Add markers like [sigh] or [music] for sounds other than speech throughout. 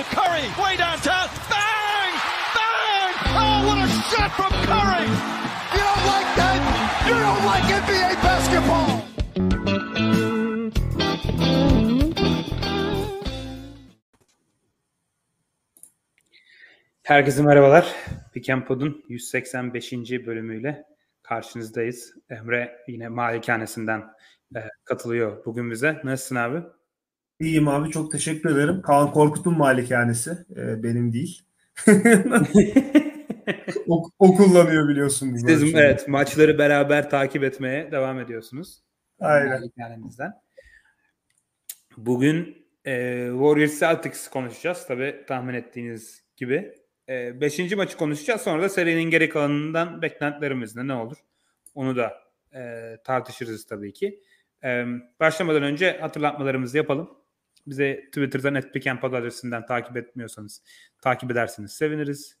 to Curry, way downtown. Bang! Bang! Oh, what a shot from Curry! You don't like that? You don't like NBA basketball! Herkese merhabalar. Piken Pod'un 185. bölümüyle karşınızdayız. Emre yine malikanesinden e, katılıyor bugün bize. Nasılsın abi? İyiyim abi çok teşekkür ederim. Kaan Korkut'un malikanesi e, benim değil. [laughs] o, o kullanıyor biliyorsun. Siz evet maçları beraber takip etmeye devam ediyorsunuz. Aynen. Malikanemizden. Bugün e, Warriors Celtics konuşacağız. Tabi tahmin ettiğiniz gibi. E, beşinci maçı konuşacağız. Sonra da serinin geri kalanından beklentilerimiz ne, ne olur? Onu da e, tartışırız tabii ki. E, başlamadan önce hatırlatmalarımızı yapalım. Bize Twitter'dan etpikenpod adresinden takip etmiyorsanız takip ederseniz seviniriz.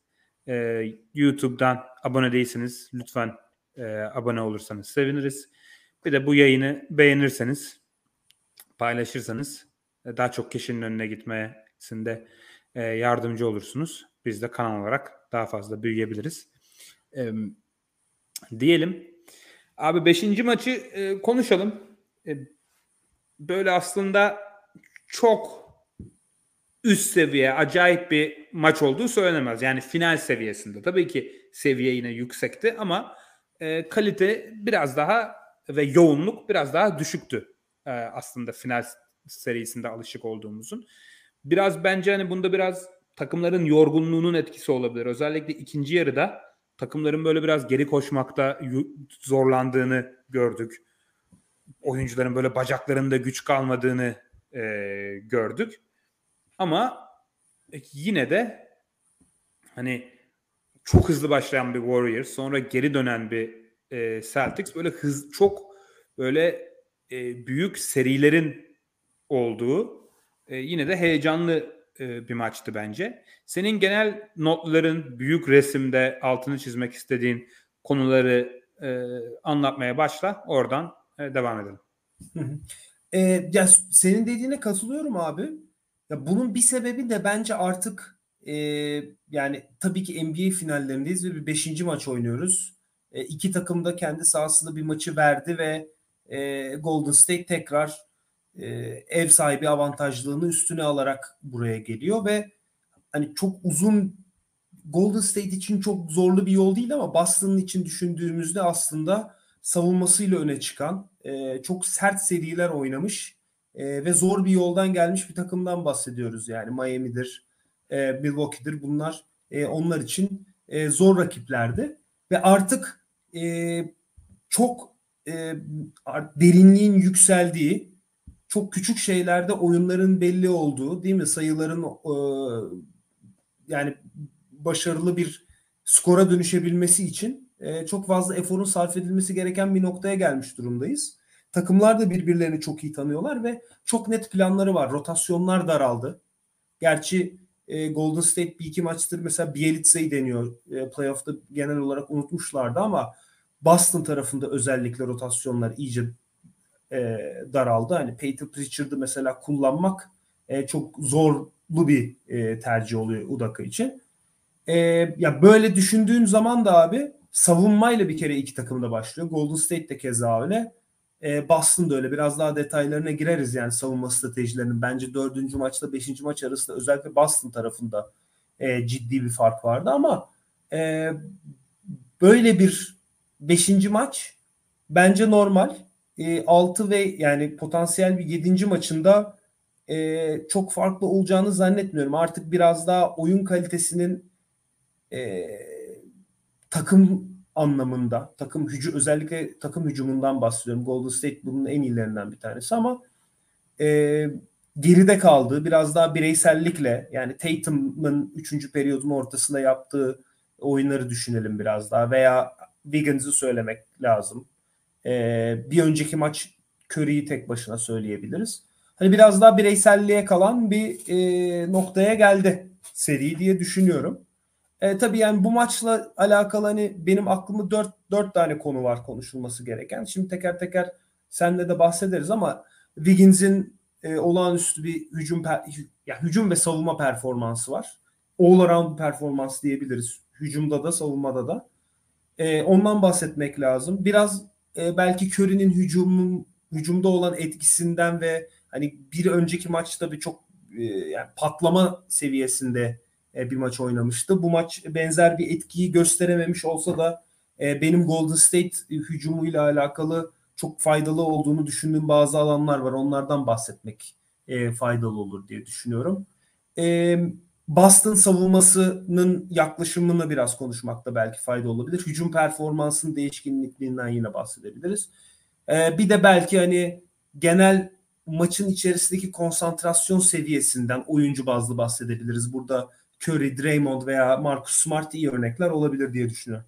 E, YouTube'dan abone değilseniz lütfen e, abone olursanız seviniriz. Bir de bu yayını beğenirseniz, paylaşırsanız e, daha çok kişinin önüne gitmesinde e, yardımcı olursunuz. Biz de kanal olarak daha fazla büyüyebiliriz. E, diyelim. Abi 5. maçı e, konuşalım. E, böyle aslında çok üst seviye, acayip bir maç olduğu söylenemez. Yani final seviyesinde. Tabii ki seviye yine yüksekti ama e, kalite biraz daha ve yoğunluk biraz daha düşüktü e, aslında final serisinde alışık olduğumuzun. Biraz bence hani bunda biraz takımların yorgunluğunun etkisi olabilir. Özellikle ikinci yarıda takımların böyle biraz geri koşmakta zorlandığını gördük. Oyuncuların böyle bacaklarında güç kalmadığını e, gördük. Ama yine de hani çok hızlı başlayan bir Warriors sonra geri dönen bir e, Celtics böyle hız çok böyle e, büyük serilerin olduğu e, yine de heyecanlı e, bir maçtı bence. Senin genel notların büyük resimde altını çizmek istediğin konuları e, anlatmaya başla. Oradan e, devam edelim. [laughs] E, ya senin dediğine katılıyorum abi. Ya bunun bir sebebi de bence artık e, yani tabii ki NBA finallerindeyiz ve bir beşinci maç oynuyoruz. E, iki takım da kendi sahasında bir maçı verdi ve e, Golden State tekrar e, ev sahibi avantajlığını üstüne alarak buraya geliyor ve hani çok uzun Golden State için çok zorlu bir yol değil ama Boston için düşündüğümüzde aslında savunmasıyla öne çıkan e, çok sert seriler oynamış e, ve zor bir yoldan gelmiş bir takımdan bahsediyoruz yani. Miami'dir, e, Milwaukee'dir. Bunlar e, onlar için e, zor rakiplerdi. Ve artık e, çok e, derinliğin yükseldiği çok küçük şeylerde oyunların belli olduğu değil mi? Sayıların e, yani başarılı bir skora dönüşebilmesi için e, çok fazla eforun sarf edilmesi gereken bir noktaya gelmiş durumdayız. Takımlar da birbirlerini çok iyi tanıyorlar ve çok net planları var. Rotasyonlar daraldı. Gerçi e, Golden State bir iki maçtır mesela Bielitsa'yı deniyor. E, playoff'ta genel olarak unutmuşlardı ama Boston tarafında özellikle rotasyonlar iyice e, daraldı. Hani Peyton Pritchard'ı mesela kullanmak e, çok zorlu bir tercih oluyor Udaka için. Ya böyle düşündüğün zaman da abi savunmayla bir kere iki takımda başlıyor. Golden State de keza öyle. E, Boston da öyle. Biraz daha detaylarına gireriz yani savunma stratejilerinin. Bence dördüncü maçla beşinci maç arasında özellikle Boston tarafında e, ciddi bir fark vardı ama e, böyle bir beşinci maç bence normal. E, 6 ve yani potansiyel bir 7. maçında e, çok farklı olacağını zannetmiyorum. Artık biraz daha oyun kalitesinin e, takım anlamında, takım hücum özellikle takım hücumundan bahsediyorum. Golden State bunun en iyilerinden bir tanesi ama e, geride kaldığı biraz daha bireysellikle yani Tatum'ın 3. periyodun ortasında yaptığı oyunları düşünelim biraz daha veya Wiggins'i söylemek lazım. Ee, bir önceki maç Curry'i tek başına söyleyebiliriz. Hani biraz daha bireyselliğe kalan bir e, noktaya geldi seri diye düşünüyorum. E, tabii yani bu maçla alakalı hani benim aklımda dört, dört tane konu var konuşulması gereken. Şimdi teker teker senle de bahsederiz ama Wiggins'in e, olağanüstü bir hücum per, ya hücum ve savunma performansı var. All around performans diyebiliriz. Hücumda da savunmada da. E, ondan bahsetmek lazım. Biraz e, belki Curry'nin hücumun hücumda olan etkisinden ve hani bir önceki maçta bir çok e, yani patlama seviyesinde bir maç oynamıştı. Bu maç benzer bir etkiyi gösterememiş olsa da e, benim Golden State hücumuyla alakalı çok faydalı olduğunu düşündüğüm bazı alanlar var. Onlardan bahsetmek e, faydalı olur diye düşünüyorum. E, Boston savunmasının yaklaşımını biraz konuşmakta belki fayda olabilir. Hücum performansının değişkinliğinden yine bahsedebiliriz. E, bir de belki hani genel maçın içerisindeki konsantrasyon seviyesinden oyuncu bazlı bahsedebiliriz. Burada Curry, Draymond veya Marcus Smart iyi örnekler olabilir diye düşünüyorum.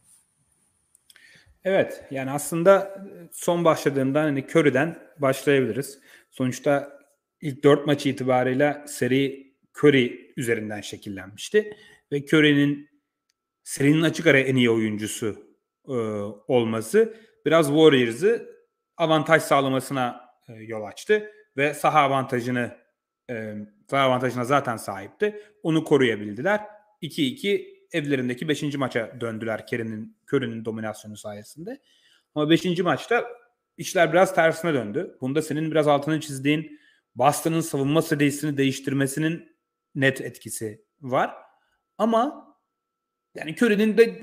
Evet yani aslında son başladığımdan hani Curry'den başlayabiliriz. Sonuçta ilk dört maç itibarıyla seri Curry üzerinden şekillenmişti. Ve Curry'nin serinin açık ara en iyi oyuncusu e, olması biraz Warriors'ı avantaj sağlamasına e, yol açtı. Ve saha avantajını e, saha avantajına zaten sahipti. Onu koruyabildiler. 2-2 evlerindeki 5. maça döndüler Kerry'nin Curry'nin dominasyonu sayesinde. Ama 5. maçta işler biraz tersine döndü. Bunda senin biraz altını çizdiğin Boston'ın savunma stratejisini değiştirmesinin net etkisi var. Ama yani Curry'nin de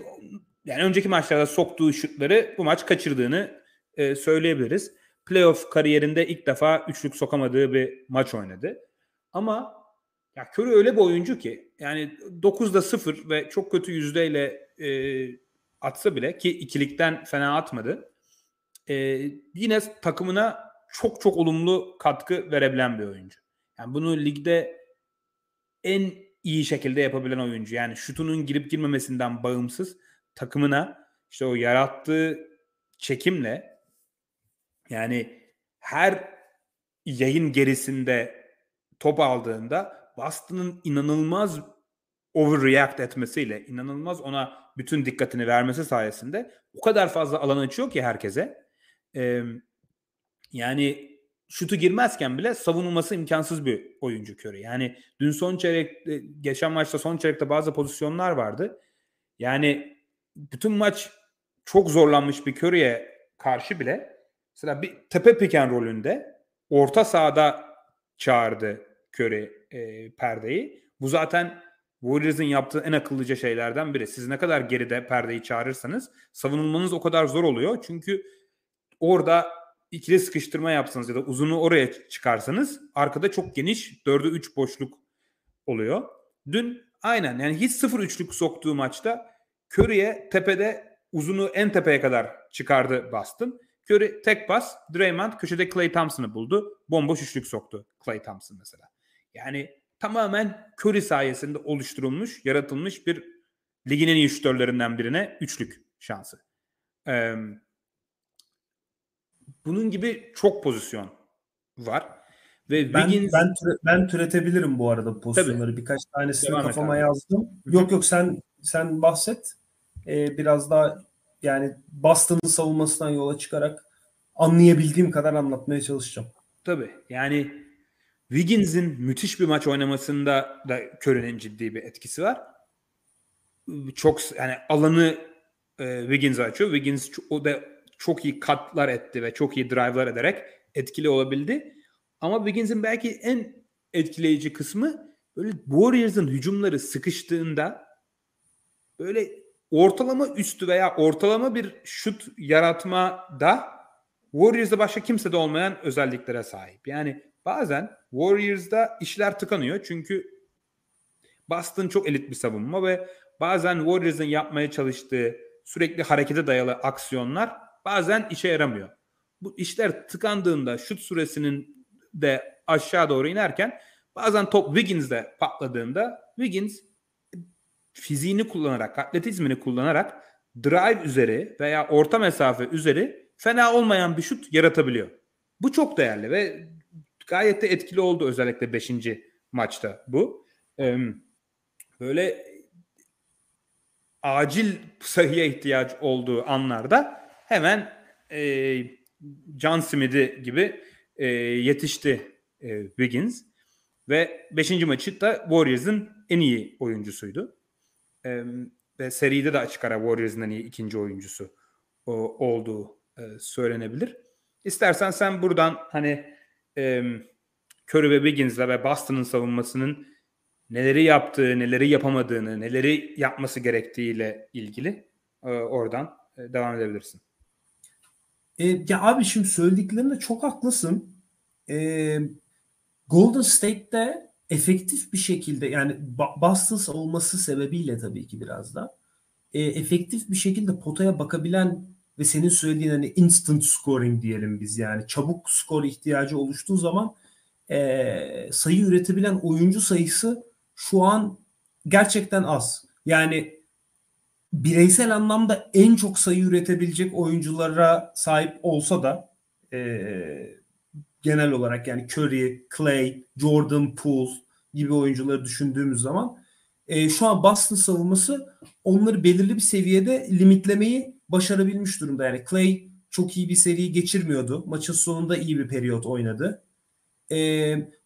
yani önceki maçlarda soktuğu şutları bu maç kaçırdığını e, söyleyebiliriz. Playoff kariyerinde ilk defa üçlük sokamadığı bir maç oynadı. Ama ya Curry öyle bir oyuncu ki yani 9'da 0 ve çok kötü yüzdeyle e, atsa bile ki ikilikten fena atmadı. E, yine takımına çok çok olumlu katkı verebilen bir oyuncu. Yani bunu ligde en iyi şekilde yapabilen oyuncu. Yani şutunun girip girmemesinden bağımsız takımına işte o yarattığı çekimle yani her yayın gerisinde top aldığında Boston'ın inanılmaz overreact etmesiyle, inanılmaz ona bütün dikkatini vermesi sayesinde o kadar fazla alan açıyor ki herkese. Ee, yani şutu girmezken bile savunulması imkansız bir oyuncu Curry. Yani dün son çeyrek, e, geçen maçta son çeyrekte bazı pozisyonlar vardı. Yani bütün maç çok zorlanmış bir Curry'e karşı bile mesela bir tepe piken rolünde orta sahada çağırdı Curry e, perdeyi. Bu zaten Warriors'ın yaptığı en akıllıca şeylerden biri. Siz ne kadar geride perdeyi çağırırsanız savunulmanız o kadar zor oluyor. Çünkü orada ikili sıkıştırma yapsanız ya da uzunu oraya çıkarsanız arkada çok geniş 4'e 3 boşluk oluyor. Dün aynen yani hiç 0 üçlük soktuğu maçta Curry'e tepede uzunu en tepeye kadar çıkardı Boston. Curry tek pas, Draymond köşede Clay Thompson'ı buldu. Bomboş üçlük soktu Clay Thompson mesela. Yani tamamen Curry sayesinde oluşturulmuş, yaratılmış bir ligin en iyi şütörlerinden birine üçlük şansı. Ee, bunun gibi çok pozisyon var. Ve ben, Wiggins... ben, türe, ben türetebilirim bu arada pozisyonları. Tabii. Birkaç tanesini Devam kafama yazdım. Hı-hı. Yok yok sen sen bahset. Ee, biraz daha yani Boston'ın savunmasından yola çıkarak anlayabildiğim kadar anlatmaya çalışacağım. Tabii. Yani Wiggins'in müthiş bir maç oynamasında da Curry'nin ciddi bir etkisi var. Çok yani alanı e, Wiggins açıyor. Wiggins o da çok iyi katlar etti ve çok iyi drive'lar ederek etkili olabildi. Ama Wiggins'in belki en etkileyici kısmı böyle Warriors'ın hücumları sıkıştığında böyle ortalama üstü veya ortalama bir şut yaratma da Warriors'da başka kimse de olmayan özelliklere sahip. Yani bazen Warriors'da işler tıkanıyor çünkü Boston çok elit bir savunma ve bazen Warriors'ın yapmaya çalıştığı sürekli harekete dayalı aksiyonlar bazen işe yaramıyor. Bu işler tıkandığında şut süresinin de aşağı doğru inerken bazen top Wiggins'de patladığında Wiggins fiziğini kullanarak, atletizmini kullanarak drive üzeri veya orta mesafe üzeri fena olmayan bir şut yaratabiliyor. Bu çok değerli ve gayet de etkili oldu özellikle 5. maçta bu. böyle acil sayıya ihtiyaç olduğu anlarda hemen e, John Smith'i gibi e, yetişti e, Wiggins. Ve 5. maçı da Warriors'ın en iyi oyuncusuydu. E, ve seride de açık ara Warriors'ın en iyi ikinci oyuncusu o, olduğu e, söylenebilir. İstersen sen buradan hani e, Curry ve Wiggins'le ve Boston'ın savunmasının neleri yaptığı, neleri yapamadığını, neleri yapması gerektiğiyle ilgili e, oradan devam edebilirsin. E, ya abi şimdi söylediklerinde çok haklısın. E, Golden State'de efektif bir şekilde yani Boston savunması sebebiyle tabii ki biraz da e, efektif bir şekilde potaya bakabilen ve senin söylediğin hani instant scoring diyelim biz yani çabuk skor ihtiyacı oluştuğu zaman e, sayı üretebilen oyuncu sayısı şu an gerçekten az. Yani bireysel anlamda en çok sayı üretebilecek oyunculara sahip olsa da e, genel olarak yani Curry, Clay, Jordan Poole gibi oyuncuları düşündüğümüz zaman e, şu an Boston savunması onları belirli bir seviyede limitlemeyi başarabilmiş durumda. Yani Clay çok iyi bir seri geçirmiyordu. Maçın sonunda iyi bir periyot oynadı. E,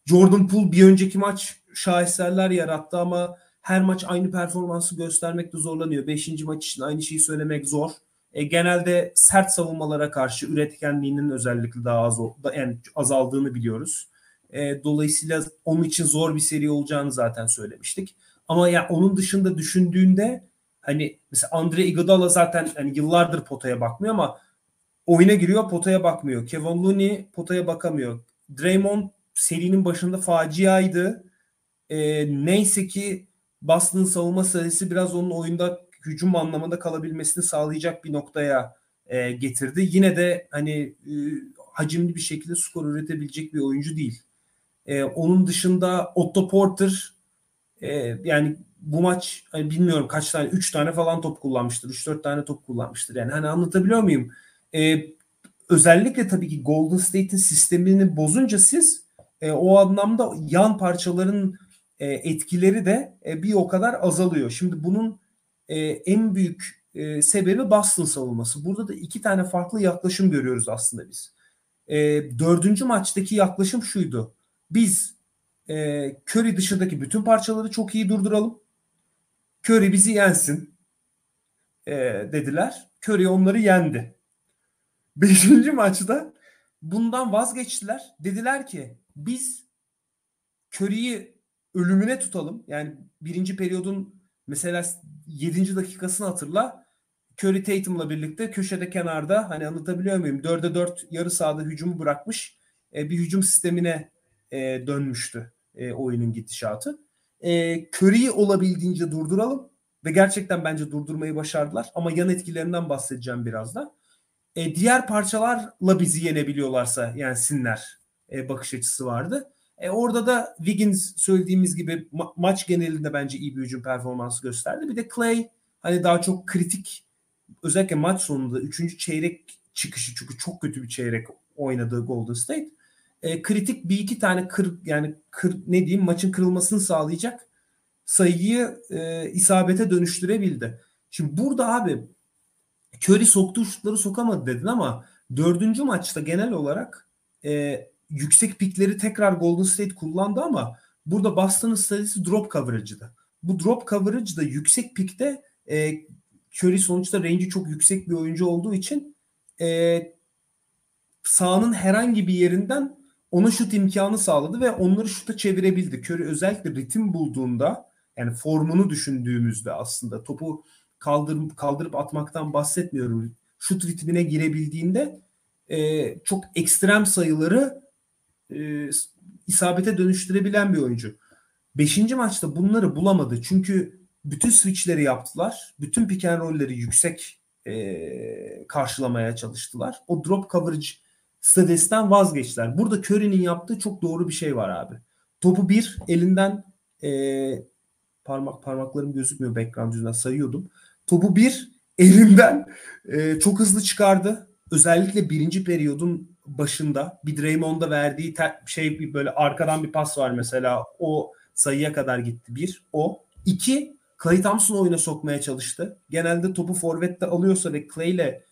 Jordan Poole bir önceki maç şaheserler yarattı ama her maç aynı performansı göstermekte zorlanıyor. Beşinci maç için aynı şeyi söylemek zor. E, genelde sert savunmalara karşı üretkenliğinin özellikle daha az yani azaldığını biliyoruz. E, dolayısıyla onun için zor bir seri olacağını zaten söylemiştik. Ama ya onun dışında düşündüğünde hani mesela Andre Iguodala zaten hani yıllardır potaya bakmıyor ama oyuna giriyor potaya bakmıyor. Kevin Looney potaya bakamıyor. Draymond serinin başında faciaydı. E, neyse ki Boston'ın savunma sayısı biraz onun oyunda hücum anlamında kalabilmesini sağlayacak bir noktaya e, getirdi. Yine de hani e, hacimli bir şekilde skor üretebilecek bir oyuncu değil. E, onun dışında Otto Porter e, yani bu maç hani bilmiyorum kaç tane 3 tane falan top kullanmıştır. 3-4 tane top kullanmıştır. Yani hani anlatabiliyor muyum? E, özellikle tabii ki Golden State'in sistemini bozunca siz e, o anlamda yan parçaların e, etkileri de e, bir o kadar azalıyor. Şimdi bunun e, en büyük e, sebebi Boston savunması. Burada da iki tane farklı yaklaşım görüyoruz aslında biz. E, dördüncü maçtaki yaklaşım şuydu. Biz e, Curry dışındaki bütün parçaları çok iyi durduralım. Curry bizi yensin e, dediler. Curry onları yendi. [laughs] Beşinci maçta bundan vazgeçtiler. Dediler ki biz Curry'i ölümüne tutalım. Yani birinci periyodun mesela 7. dakikasını hatırla. Curry Tatum'la birlikte köşede kenarda hani anlatabiliyor muyum? 4'e 4 yarı sahada hücumu bırakmış. E, bir hücum sistemine e, dönmüştü e, oyunun gidişatı. E, Curry'i olabildiğince durduralım ve gerçekten bence durdurmayı başardılar. Ama yan etkilerinden bahsedeceğim biraz da. E, diğer parçalarla bizi yenebiliyorlarsa yensinler e, bakış açısı vardı. E, orada da Wiggins söylediğimiz gibi ma- maç genelinde bence iyi bir hücum performansı gösterdi. Bir de Clay hani daha çok kritik özellikle maç sonunda 3. çeyrek çıkışı çünkü çok kötü bir çeyrek oynadığı Golden State. E, kritik bir iki tane kır yani kır, ne diyeyim maçın kırılmasını sağlayacak sayıyı e, isabete dönüştürebildi. Şimdi burada abi Curry soktuğu şutları sokamadı dedin ama dördüncü maçta genel olarak e, yüksek pikleri tekrar Golden State kullandı ama burada Boston'ın stratejisi drop coverage'dı. Bu drop coverage'da yüksek pikte e, Curry sonuçta range'i çok yüksek bir oyuncu olduğu için e, sahanın herhangi bir yerinden ona şut imkanı sağladı ve onları şuta çevirebildi. Curry özellikle ritim bulduğunda yani formunu düşündüğümüzde aslında topu kaldırıp kaldırıp atmaktan bahsetmiyorum. Şut ritmine girebildiğinde e, çok ekstrem sayıları e, isabete dönüştürebilen bir oyuncu. Beşinci maçta bunları bulamadı. Çünkü bütün switchleri yaptılar. Bütün pick and roll'leri yüksek e, karşılamaya çalıştılar. O drop coverage stratejisinden vazgeçtiler. Burada Curry'nin yaptığı çok doğru bir şey var abi. Topu bir elinden e, parmak parmaklarım gözükmüyor background yüzünden sayıyordum. Topu bir [laughs] elinden e, çok hızlı çıkardı. Özellikle birinci periyodun başında bir Draymond'a verdiği ter, şey bir böyle arkadan bir pas var mesela o sayıya kadar gitti bir o iki Clay Thompson oyuna sokmaya çalıştı. Genelde topu forvette alıyorsa ve Clay ile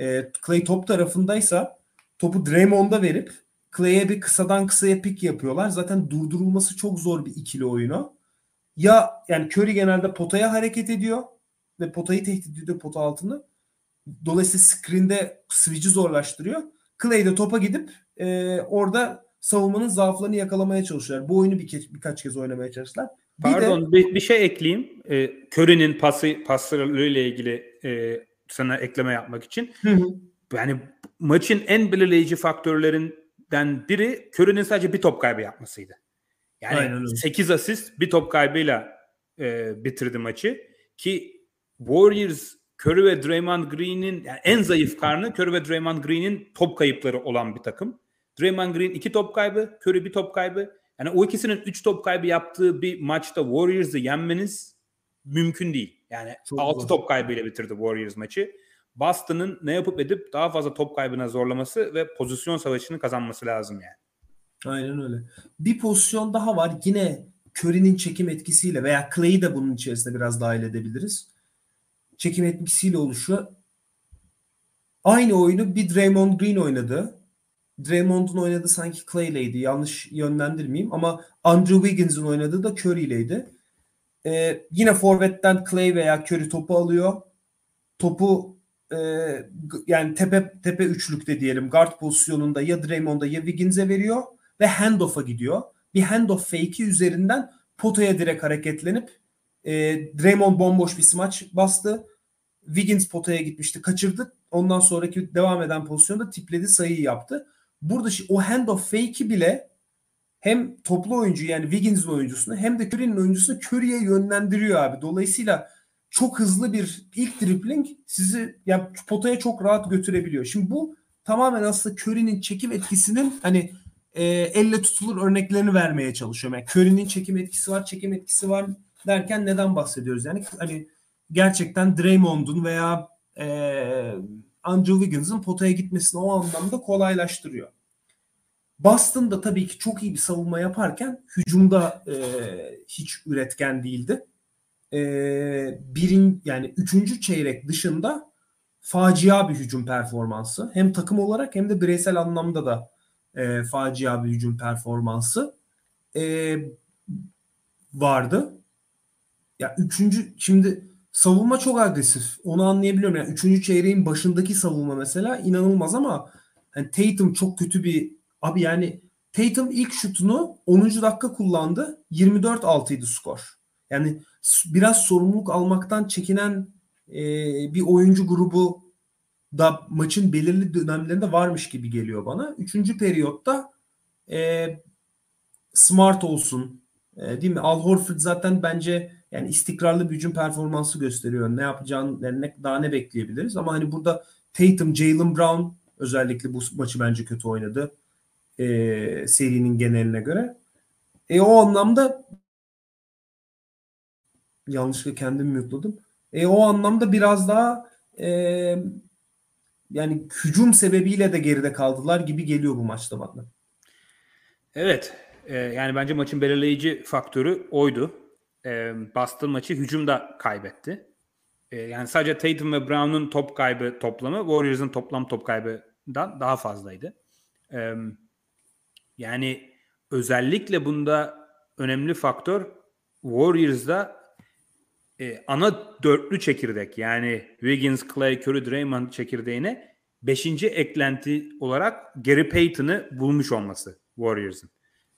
e, Clay top tarafındaysa topu Draymond'a verip Clay'e bir kısadan kısaya pik yapıyorlar. Zaten durdurulması çok zor bir ikili oyunu. Ya yani Curry genelde potaya hareket ediyor ve potayı tehdit ediyor pota altını. Dolayısıyla screen'de switch'i zorlaştırıyor. Clay de topa gidip e, orada savunmanın zaaflarını yakalamaya çalışıyorlar. Bu oyunu bir ke- birkaç kez oynamaya çalıştılar. Bir Pardon de, bir, bir şey ekleyeyim. Ee, Curry'nin pası paslarıyla ilgili e, sana ekleme yapmak için. Hı hı. Yani maçın en belirleyici faktörlerinden biri Curry'nin sadece bir top kaybı yapmasıydı. Aynen Yani öyle. 8 asist bir top kaybıyla e, bitirdi maçı ki Warriors Curry ve Draymond Green'in yani en zayıf karnı Curry ve Draymond Green'in top kayıpları olan bir takım. Draymond Green iki top kaybı, Curry bir top kaybı. Yani o ikisinin üç top kaybı yaptığı bir maçta Warriors'ı yenmeniz mümkün değil. Yani Çok 6 zor. top kaybıyla bitirdi Warriors maçı. Boston'ın ne yapıp edip daha fazla top kaybına zorlaması ve pozisyon savaşını kazanması lazım yani. Aynen öyle. Bir pozisyon daha var. Yine Curry'nin çekim etkisiyle veya Clay'i de bunun içerisine biraz dahil edebiliriz. Çekim etkisiyle oluşuyor. Aynı oyunu bir Draymond Green oynadı. Draymond'un oynadığı sanki Clay'leydi. Yanlış yönlendirmeyeyim ama Andrew Wiggins'in oynadığı da Curry'leydi. Ee, yine forvetten Clay veya Curry topu alıyor. Topu e, yani tepe tepe üçlükte diyelim guard pozisyonunda ya Draymond'a ya Wiggins'e veriyor ve handoff'a gidiyor. Bir handoff fake'i üzerinden potaya direkt hareketlenip e, Draymond bomboş bir smaç bastı. Wiggins potaya gitmişti, kaçırdı. Ondan sonraki devam eden pozisyonda tipledi, sayıyı yaptı. Burada o handoff fake'i bile hem toplu oyuncu yani Wiggins'in oyuncusunu hem de Curry'nin oyuncusunu Curry'e yönlendiriyor abi. Dolayısıyla çok hızlı bir ilk dribbling sizi yani potaya çok rahat götürebiliyor. Şimdi bu tamamen aslında Curry'nin çekim etkisinin hani e, elle tutulur örneklerini vermeye çalışıyorum. Yani Curry'nin çekim etkisi var, çekim etkisi var derken neden bahsediyoruz? Yani hani gerçekten Draymond'un veya e, Andrew Wiggins'in potaya gitmesini o anlamda kolaylaştırıyor. Boston da tabii ki çok iyi bir savunma yaparken hücumda e, hiç üretken değildi. E, birin yani üçüncü çeyrek dışında facia bir hücum performansı. Hem takım olarak hem de bireysel anlamda da e, facia bir hücum performansı e, vardı. Ya üçüncü şimdi savunma çok agresif. Onu anlayabiliyorum. Yani üçüncü çeyreğin başındaki savunma mesela inanılmaz ama hani Tatum çok kötü bir abi yani Tatum ilk şutunu 10. dakika kullandı. 24-6 idi skor. Yani biraz sorumluluk almaktan çekinen e, bir oyuncu grubu da maçın belirli dönemlerinde varmış gibi geliyor bana. Üçüncü periyotta e, Smart olsun. E, değil mi? Al Horford zaten bence yani istikrarlı bir hücum performansı gösteriyor. Ne yapacağını ne, daha ne bekleyebiliriz? Ama hani burada Tatum, Jalen Brown özellikle bu maçı bence kötü oynadı. E, serinin geneline göre. E o anlamda yanlışlıkla kendimi mute'ladım. E o anlamda biraz daha e, yani hücum sebebiyle de geride kaldılar gibi geliyor bu maçta bana. Evet. e, yani bence maçın belirleyici faktörü oydu. E, Boston maçı hücumda kaybetti. E, yani sadece Tatum ve Brown'un top kaybı toplamı Warriors'ın toplam top kaybından daha fazlaydı. E, yani özellikle bunda önemli faktör Warriors'da e, ana dörtlü çekirdek yani Wiggins, Clay, Curry, Draymond çekirdeğine beşinci eklenti olarak Gary Payton'ı bulmuş olması Warriors'ın.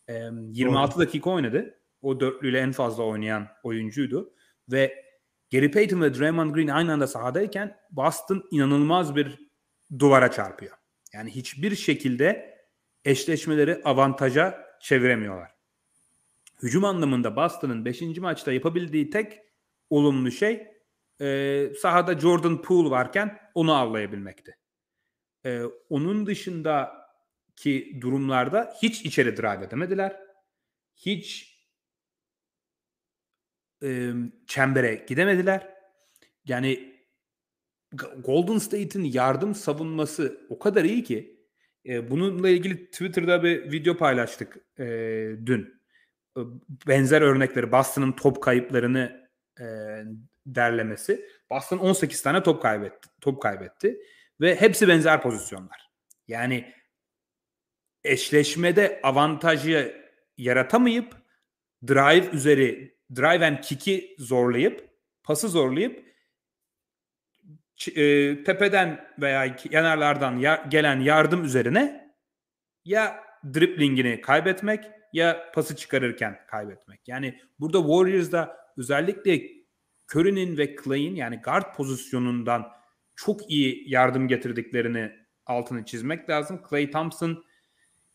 E, 26 dakika oynadı. O dörtlüyle en fazla oynayan oyuncuydu. Ve Gary Payton ve Draymond Green aynı anda sahadayken Boston inanılmaz bir duvara çarpıyor. Yani hiçbir şekilde eşleşmeleri avantaja çeviremiyorlar. Hücum anlamında Boston'ın 5. maçta yapabildiği tek olumlu şey e, sahada Jordan Poole varken onu avlayabilmekti. E, onun dışındaki durumlarda hiç içeri drive edemediler. Hiç e, çembere gidemediler. Yani Golden State'in yardım savunması o kadar iyi ki e, bununla ilgili Twitter'da bir video paylaştık e, dün. E, benzer örnekleri Boston'ın top kayıplarını e, derlemesi. Boston 18 tane top kaybetti. Top kaybetti ve hepsi benzer pozisyonlar. Yani eşleşmede avantajı yaratamayıp drive üzeri drive and kick'i zorlayıp pası zorlayıp e, tepeden veya kenarlardan ya, gelen yardım üzerine ya driplingini kaybetmek ya pası çıkarırken kaybetmek. Yani burada Warriors'da özellikle Curry'nin ve Clay'in yani guard pozisyonundan çok iyi yardım getirdiklerini altını çizmek lazım. Clay Thompson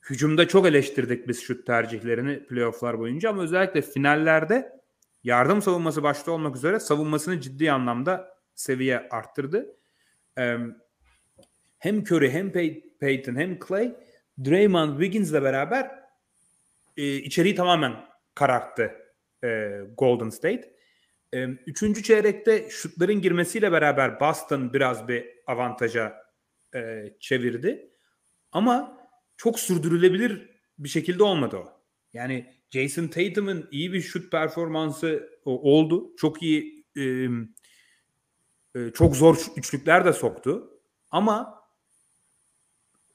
hücumda çok eleştirdik biz şut tercihlerini playofflar boyunca ama özellikle finallerde yardım savunması başta olmak üzere savunmasını ciddi anlamda seviye arttırdı. hem Curry hem Peyton hem Clay Draymond Wiggins'le beraber e, içeriği tamamen kararttı e, Golden State. E, üçüncü çeyrekte şutların girmesiyle beraber Boston biraz bir avantaja e, çevirdi. Ama çok sürdürülebilir bir şekilde olmadı o. Yani Jason Tatum'un iyi bir şut performansı oldu. Çok iyi e, e, çok zor üçlükler de soktu. Ama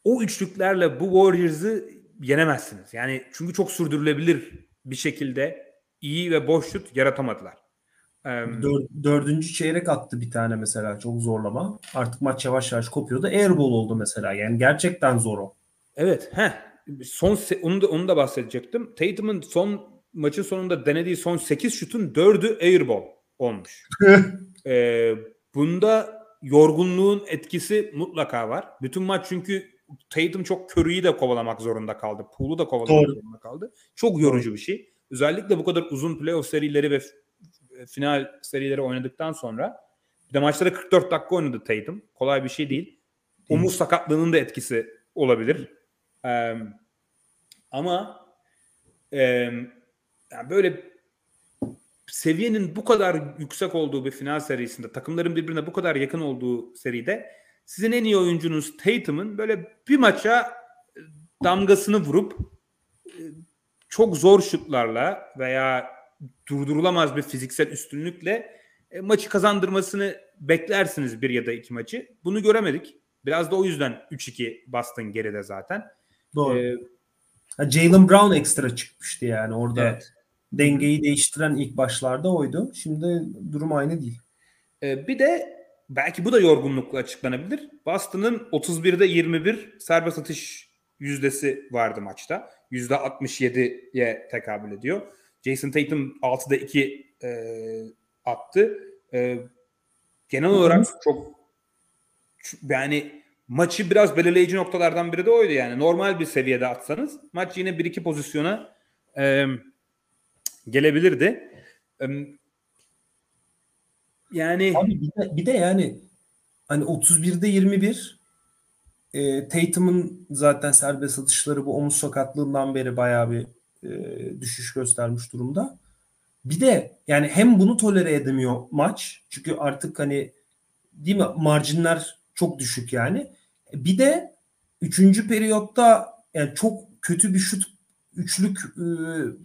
o üçlüklerle bu Warriors'ı yenemezsiniz. Yani çünkü çok sürdürülebilir bir şekilde iyi ve boş şut yaratamadılar. Dör, dördüncü çeyrek attı bir tane mesela çok zorlama. Artık maç yavaş yavaş kopuyordu. Airball oldu mesela. Yani gerçekten zor o. Evet. Heh. Son onu da onu da bahsedecektim. Tatum'un son maçın sonunda denediği son 8 şutun 4'ü airball olmuş. [laughs] ee, bunda yorgunluğun etkisi mutlaka var. Bütün maç çünkü Tatum çok Curry'i de kovalamak zorunda kaldı. Pool'u da kovalamak Doğru. zorunda kaldı. Çok yorucu bir şey. Özellikle bu kadar uzun playoff serileri ve final serileri oynadıktan sonra bir de maçlara 44 dakika oynadı Tatum. Kolay bir şey değil. Omuz sakatlığının da etkisi olabilir. Ee, ama e, yani böyle seviyenin bu kadar yüksek olduğu bir final serisinde takımların birbirine bu kadar yakın olduğu seride sizin en iyi oyuncunuz Tatum'un böyle bir maça damgasını vurup çok zor şutlarla veya durdurulamaz bir fiziksel üstünlükle e, maçı kazandırmasını beklersiniz bir ya da iki maçı. Bunu göremedik. Biraz da o yüzden 3-2 Boston geride zaten. Doğru. Ee, Jalen Brown ekstra çıkmıştı yani orada. Evet. Dengeyi değiştiren ilk başlarda oydu. Şimdi durum aynı değil. Ee, bir de belki bu da yorgunlukla açıklanabilir. Boston'ın 31'de 21 serbest atış yüzdesi vardı maçta. %67'ye tekabül ediyor. Jason Tatum 6'da 2 e, attı. E, genel olarak çok yani maçı biraz belirleyici noktalardan biri de oydu yani. Normal bir seviyede atsanız maç yine 1-2 pozisyona e, gelebilirdi. E, yani Abi bir de, bir de yani hani 31'de 21 e, Tatum'un zaten serbest atışları bu omuz sakatlığından beri bayağı bir e, düşüş göstermiş durumda. Bir de yani hem bunu tolere edemiyor maç. Çünkü artık hani değil mi marjinler çok düşük yani. Bir de üçüncü periyotta yani çok kötü bir şut üçlük e,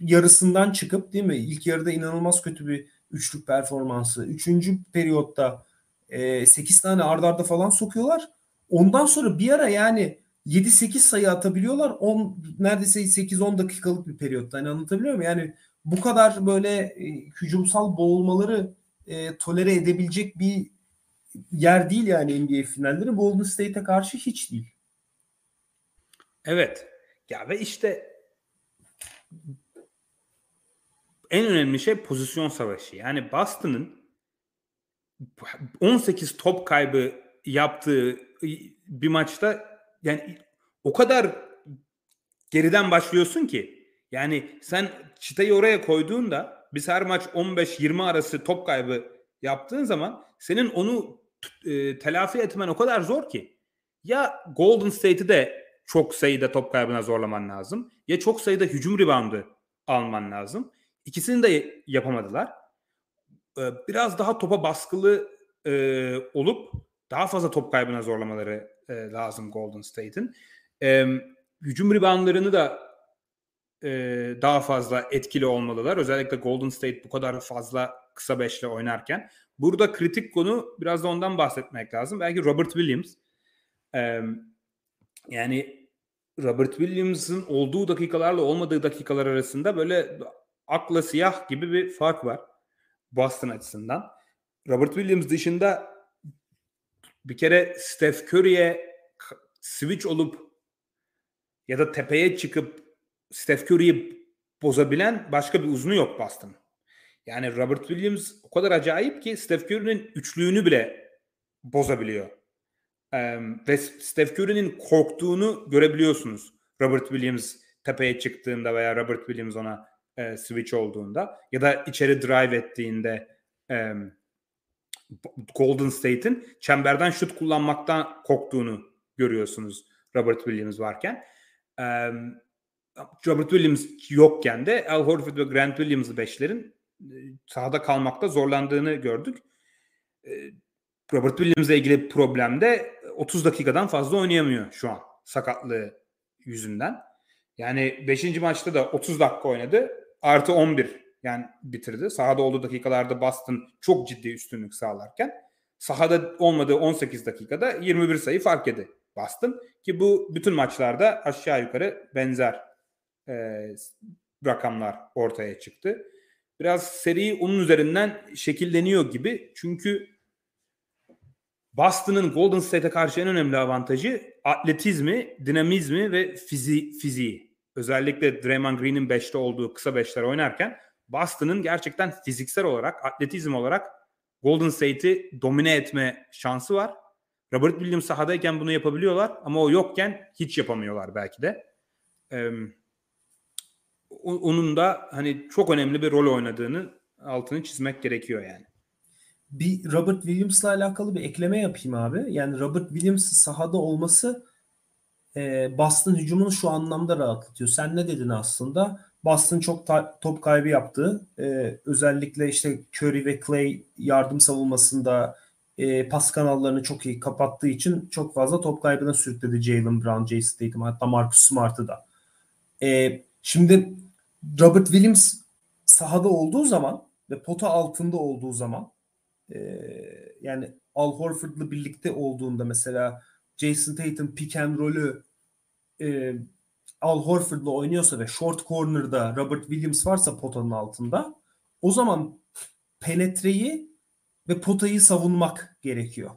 yarısından çıkıp değil mi? İlk yarıda inanılmaz kötü bir üçlük performansı. Üçüncü periyotta e, 8 tane ardarda arda falan sokuyorlar. Ondan sonra bir ara yani 7-8 sayı atabiliyorlar. 10 neredeyse 8-10 dakikalık bir periyotta. Hani anlatabiliyor muyum? Yani bu kadar böyle e, hücumsal boğulmaları e, tolere edebilecek bir yer değil yani NBA finalleri. Golden State'e karşı hiç değil. Evet. Ya ve işte en önemli şey pozisyon savaşı. Yani Boston'ın 18 top kaybı yaptığı bir maçta yani o kadar geriden başlıyorsun ki yani sen çıtayı oraya koyduğunda biz her maç 15-20 arası top kaybı yaptığın zaman senin onu e, telafi etmen o kadar zor ki ya Golden State'i de çok sayıda top kaybına zorlaman lazım ya çok sayıda hücum reboundu alman lazım. İkisini de yapamadılar. Ee, biraz daha topa baskılı e, olup daha fazla top kaybına zorlamaları e, lazım Golden State'in. E, hücum reboundlarını da e, daha fazla etkili olmalılar. Özellikle Golden State bu kadar fazla kısa beşle oynarken. Burada kritik konu biraz da ondan bahsetmek lazım. Belki Robert Williams. E, yani Robert Williams'ın olduğu dakikalarla olmadığı dakikalar arasında böyle akla siyah gibi bir fark var Boston açısından. Robert Williams dışında bir kere Steph Curry'e switch olup ya da tepeye çıkıp Steph Curry'yi bozabilen başka bir uzunu yok Boston. Yani Robert Williams o kadar acayip ki Steph Curry'nin üçlüğünü bile bozabiliyor. Ee, ve Steph Curry'nin korktuğunu görebiliyorsunuz. Robert Williams tepeye çıktığında veya Robert Williams ona e, switch olduğunda ya da içeri drive ettiğinde e, Golden State'in çemberden şut kullanmaktan korktuğunu görüyorsunuz Robert Williams varken. Robert Williams yokken de Al Horford ve Grant Williams'lı beşlerin sahada kalmakta zorlandığını gördük. Robert Williams'la ilgili problem de 30 dakikadan fazla oynayamıyor şu an sakatlığı yüzünden. Yani 5. maçta da 30 dakika oynadı. Artı 11 yani bitirdi. Sahada olduğu dakikalarda Boston çok ciddi üstünlük sağlarken sahada olmadığı 18 dakikada 21 sayı fark yedi Boston. Ki bu bütün maçlarda aşağı yukarı benzer e, rakamlar ortaya çıktı. Biraz seri onun üzerinden şekilleniyor gibi. Çünkü Boston'ın Golden State'e karşı en önemli avantajı atletizmi, dinamizmi ve fizi fiziği. Özellikle Draymond Green'in 5'te olduğu kısa 5'ler oynarken Boston'ın gerçekten fiziksel olarak, atletizm olarak Golden State'i domine etme şansı var. Robert Williams sahadayken bunu yapabiliyorlar ama o yokken hiç yapamıyorlar belki de. Ee, onun da hani çok önemli bir rol oynadığını altını çizmek gerekiyor yani. Bir Robert Williams'la alakalı bir ekleme yapayım abi. Yani Robert Williams sahada olması e, Boston hücumunu şu anlamda rahatlatıyor. Sen ne dedin aslında? Boston çok ta- top kaybı yaptı. E, özellikle işte Curry ve Clay yardım savunmasında e, pas kanallarını çok iyi kapattığı için çok fazla top kaybına sürükledi Jalen Brown, Jason Tatum hatta Marcus Smart'ı da. E, şimdi Robert Williams sahada olduğu zaman ve pota altında olduğu zaman e, yani Al Horford'la birlikte olduğunda mesela Jason Tatum pick and roll'ü e, Al Horford'la oynuyorsa ve short corner'da Robert Williams varsa potanın altında o zaman penetreyi ve potayı savunmak gerekiyor.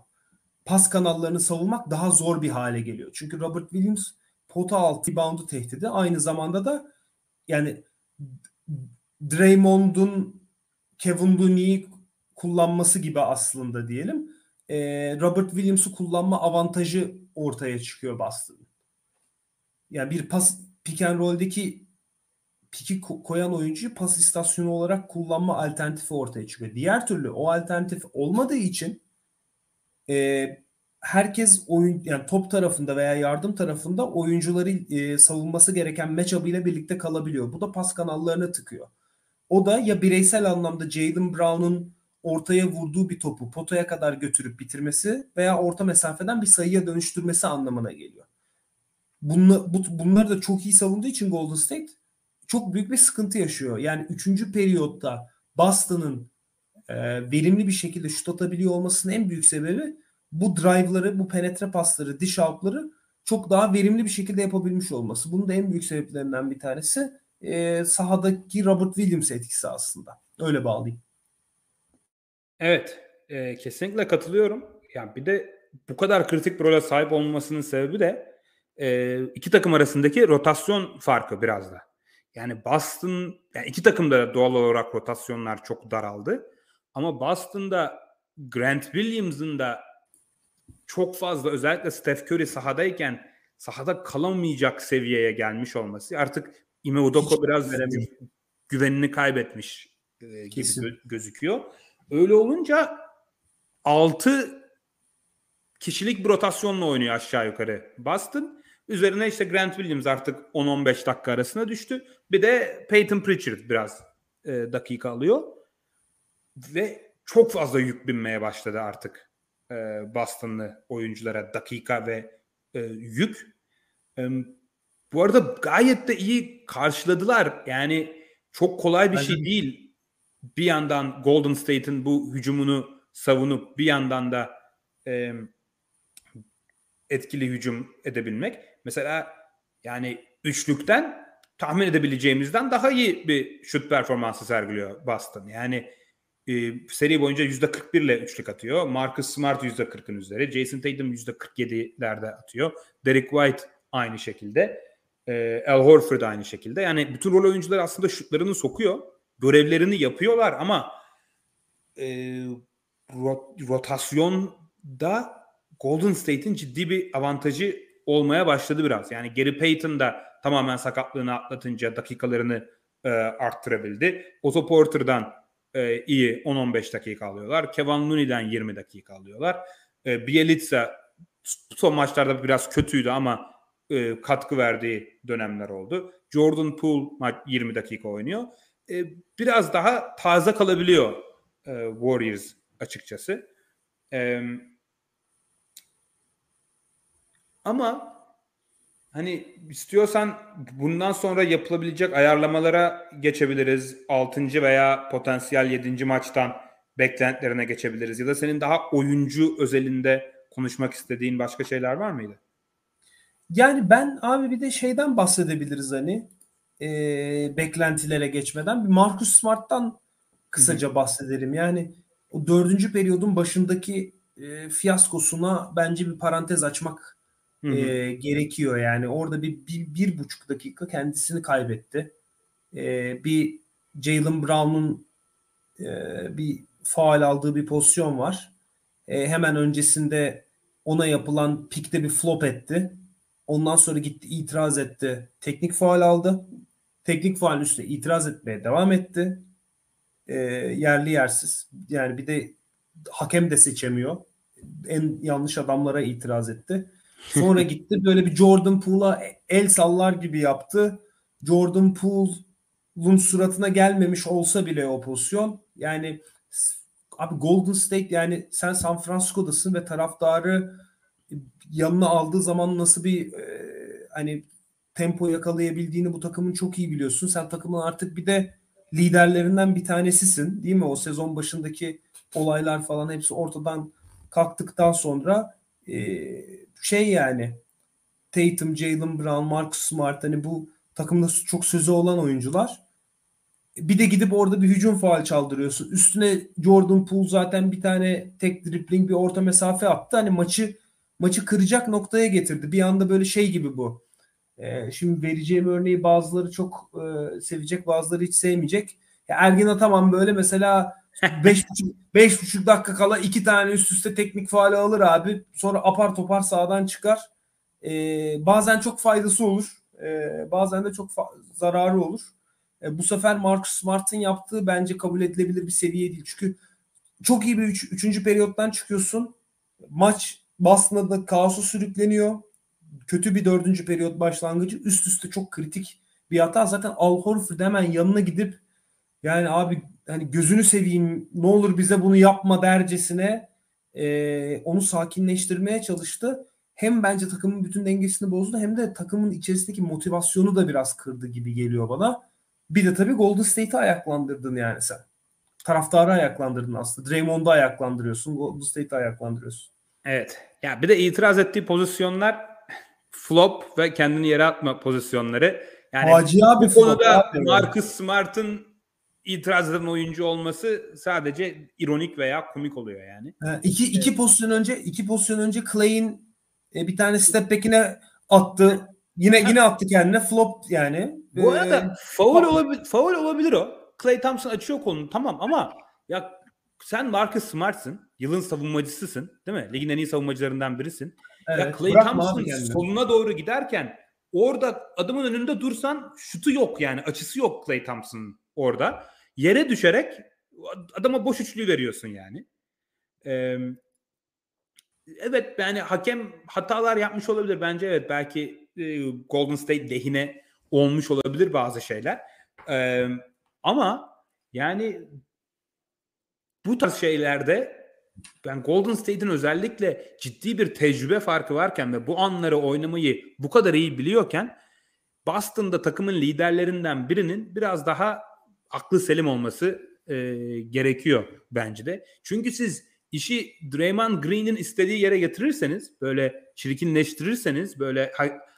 Pas kanallarını savunmak daha zor bir hale geliyor. Çünkü Robert Williams pota altı rebound'u tehdidi aynı zamanda da yani Draymond'un Kevin Looney'i kullanması gibi aslında diyelim. E, Robert Williams'ı kullanma avantajı ortaya çıkıyor Boston'ın. Yani bir pas pick and roll'deki piki koyan oyuncuyu pas istasyonu olarak kullanma alternatifi ortaya çıkıyor. Diğer türlü o alternatif olmadığı için e, herkes oyun yani top tarafında veya yardım tarafında oyuncuları e, savunması gereken matchup ile birlikte kalabiliyor. Bu da pas kanallarına tıkıyor. O da ya bireysel anlamda Jalen Brown'un ortaya vurduğu bir topu potaya kadar götürüp bitirmesi veya orta mesafeden bir sayıya dönüştürmesi anlamına geliyor. Bunla, bu, bunları da çok iyi savunduğu için Golden State çok büyük bir sıkıntı yaşıyor. Yani 3. periyotta Boston'ın e, verimli bir şekilde şut atabiliyor olmasının en büyük sebebi bu drive'ları, bu penetre pasları, dish out'ları çok daha verimli bir şekilde yapabilmiş olması. Bunun da en büyük sebeplerinden bir tanesi e, sahadaki Robert Williams etkisi aslında. Öyle bağlayayım. Evet, e, kesinlikle katılıyorum. Yani bir de bu kadar kritik bir role sahip olmasının sebebi de e, iki takım arasındaki rotasyon farkı biraz da. Yani Boston, yani iki takım da doğal olarak rotasyonlar çok daraldı. Ama Boston'da Grant Williams'ın da çok fazla özellikle Steph Curry sahadayken sahada kalamayacak seviyeye gelmiş olması artık Ime Udoko biraz güvenini kaybetmiş e, gibi gözüküyor. Öyle olunca 6 kişilik bir rotasyonla oynuyor aşağı yukarı Boston. Üzerine işte Grant Williams artık 10-15 dakika arasına düştü. Bir de Peyton Pritchard biraz e, dakika alıyor. Ve çok fazla yük binmeye başladı artık e, Boston'lı oyunculara dakika ve e, yük. E, bu arada gayet de iyi karşıladılar. Yani çok kolay bir şey değil bir yandan Golden State'in bu hücumunu savunup bir yandan da e, etkili hücum edebilmek. Mesela Yani üçlükten tahmin edebileceğimizden daha iyi bir şut performansı sergiliyor Boston. Yani e, seri boyunca %41 ile üçlük atıyor. Marcus Smart %40'ın üzeri. Jason Tatum %47'lerde atıyor. Derek White aynı şekilde. E, Al Horford aynı şekilde. Yani bütün rol oyuncuları aslında şutlarını sokuyor. Görevlerini yapıyorlar ama e, rot, rotasyonda Golden State'in ciddi bir avantajı olmaya başladı biraz. Yani Gary Payton da tamamen sakatlığını atlatınca dakikalarını e, arttırabildi. Otto Porter'dan e, iyi 10-15 dakika alıyorlar. Kevin Looney'den 20 dakika alıyorlar. E, Bielitsa son maçlarda biraz kötüydü ama e, katkı verdiği dönemler oldu. Jordan Poole 20 dakika oynuyor. E, biraz daha taze kalabiliyor e, Warriors açıkçası. E, ama hani istiyorsan bundan sonra yapılabilecek ayarlamalara geçebiliriz. 6. veya potansiyel 7. maçtan beklentilerine geçebiliriz. Ya da senin daha oyuncu özelinde konuşmak istediğin başka şeyler var mıydı? Yani ben abi bir de şeyden bahsedebiliriz hani e, beklentilere geçmeden bir Marcus Smart'tan kısaca Hı-hı. bahsedelim. Yani o dördüncü periyodun başındaki e, fiyaskosuna bence bir parantez açmak e, gerekiyor. Yani orada bir, bir, bir buçuk dakika kendisini kaybetti. E, bir Jalen Brown'un e, bir faal aldığı bir pozisyon var. E, hemen öncesinde ona yapılan pikte bir flop etti. Ondan sonra gitti itiraz etti. Teknik faal aldı. Teknik faal üstüne itiraz etmeye devam etti. E, yerli yersiz. Yani bir de hakem de seçemiyor. En yanlış adamlara itiraz etti. Sonra gitti böyle bir Jordan Poole'a el sallar gibi yaptı. Jordan Poole'un suratına gelmemiş olsa bile o pozisyon. Yani abi Golden State yani sen San Francisco'dasın ve taraftarı yanına aldığı zaman nasıl bir e, hani tempo yakalayabildiğini bu takımın çok iyi biliyorsun. Sen takımın artık bir de liderlerinden bir tanesisin değil mi? O sezon başındaki olaylar falan hepsi ortadan kalktıktan sonra e, şey yani Tatum, Jalen Brown, Marcus Smart hani bu takımda çok sözü olan oyuncular. Bir de gidip orada bir hücum faal çaldırıyorsun. Üstüne Jordan Poole zaten bir tane tek dribbling bir orta mesafe attı. Hani maçı maçı kıracak noktaya getirdi. Bir anda böyle şey gibi bu. Ee, şimdi vereceğim örneği bazıları çok e, sevecek, bazıları hiç sevmeyecek. Ya Ergin Ataman böyle mesela [laughs] 5,5 dakika kala iki tane üst üste teknik faali alır abi. Sonra apar topar sağdan çıkar. Ee, bazen çok faydası olur. Ee, bazen de çok zararı olur. Ee, bu sefer Marcus Smart'ın yaptığı bence kabul edilebilir bir seviye değil. Çünkü çok iyi bir üç, üçüncü periyottan çıkıyorsun. Maç Boston'da da kaosu sürükleniyor. Kötü bir dördüncü periyot başlangıcı. Üst üste çok kritik bir hata. Zaten Al Horford hemen yanına gidip yani abi hani gözünü seveyim ne olur bize bunu yapma dercesine e, onu sakinleştirmeye çalıştı. Hem bence takımın bütün dengesini bozdu hem de takımın içerisindeki motivasyonu da biraz kırdı gibi geliyor bana. Bir de tabii Golden State'i ayaklandırdın yani sen. Taraftarı ayaklandırdın aslında. Draymond'u ayaklandırıyorsun. Golden State'i ayaklandırıyorsun. Evet. Ya bir de itiraz ettiği pozisyonlar flop ve kendini yere atma pozisyonları. Yani Hacı abi bu konuda Marcus Smart'ın itiraz eden oyuncu olması sadece ironik veya komik oluyor yani. Ha, iki, iki evet. pozisyon önce iki pozisyon önce Clay'in e, bir tane step back'ine attı. Yine ha. yine attı kendine flop yani. Bu ee, arada foul olabilir, foul olabilir o. Clay Thompson açıyor kolunu tamam ama ya sen Marcus Smart'sın. Yılın savunmacısısın değil mi? Ligin en iyi savunmacılarından birisin. Evet, ya Clay Thompson soluna doğru giderken orada adamın önünde dursan şutu yok yani açısı yok Clay Thompson'ın orada. Yere düşerek adama boş üçlü veriyorsun yani. Ee, evet yani hakem hatalar yapmış olabilir. Bence evet belki e, Golden State lehine olmuş olabilir bazı şeyler. Ee, ama yani bu tarz şeylerde ben Golden State'in özellikle ciddi bir tecrübe farkı varken ve bu anları oynamayı bu kadar iyi biliyorken Boston'da takımın liderlerinden birinin biraz daha aklı selim olması e, gerekiyor bence de. Çünkü siz işi Draymond Green'in istediği yere getirirseniz, böyle çirkinleştirirseniz, böyle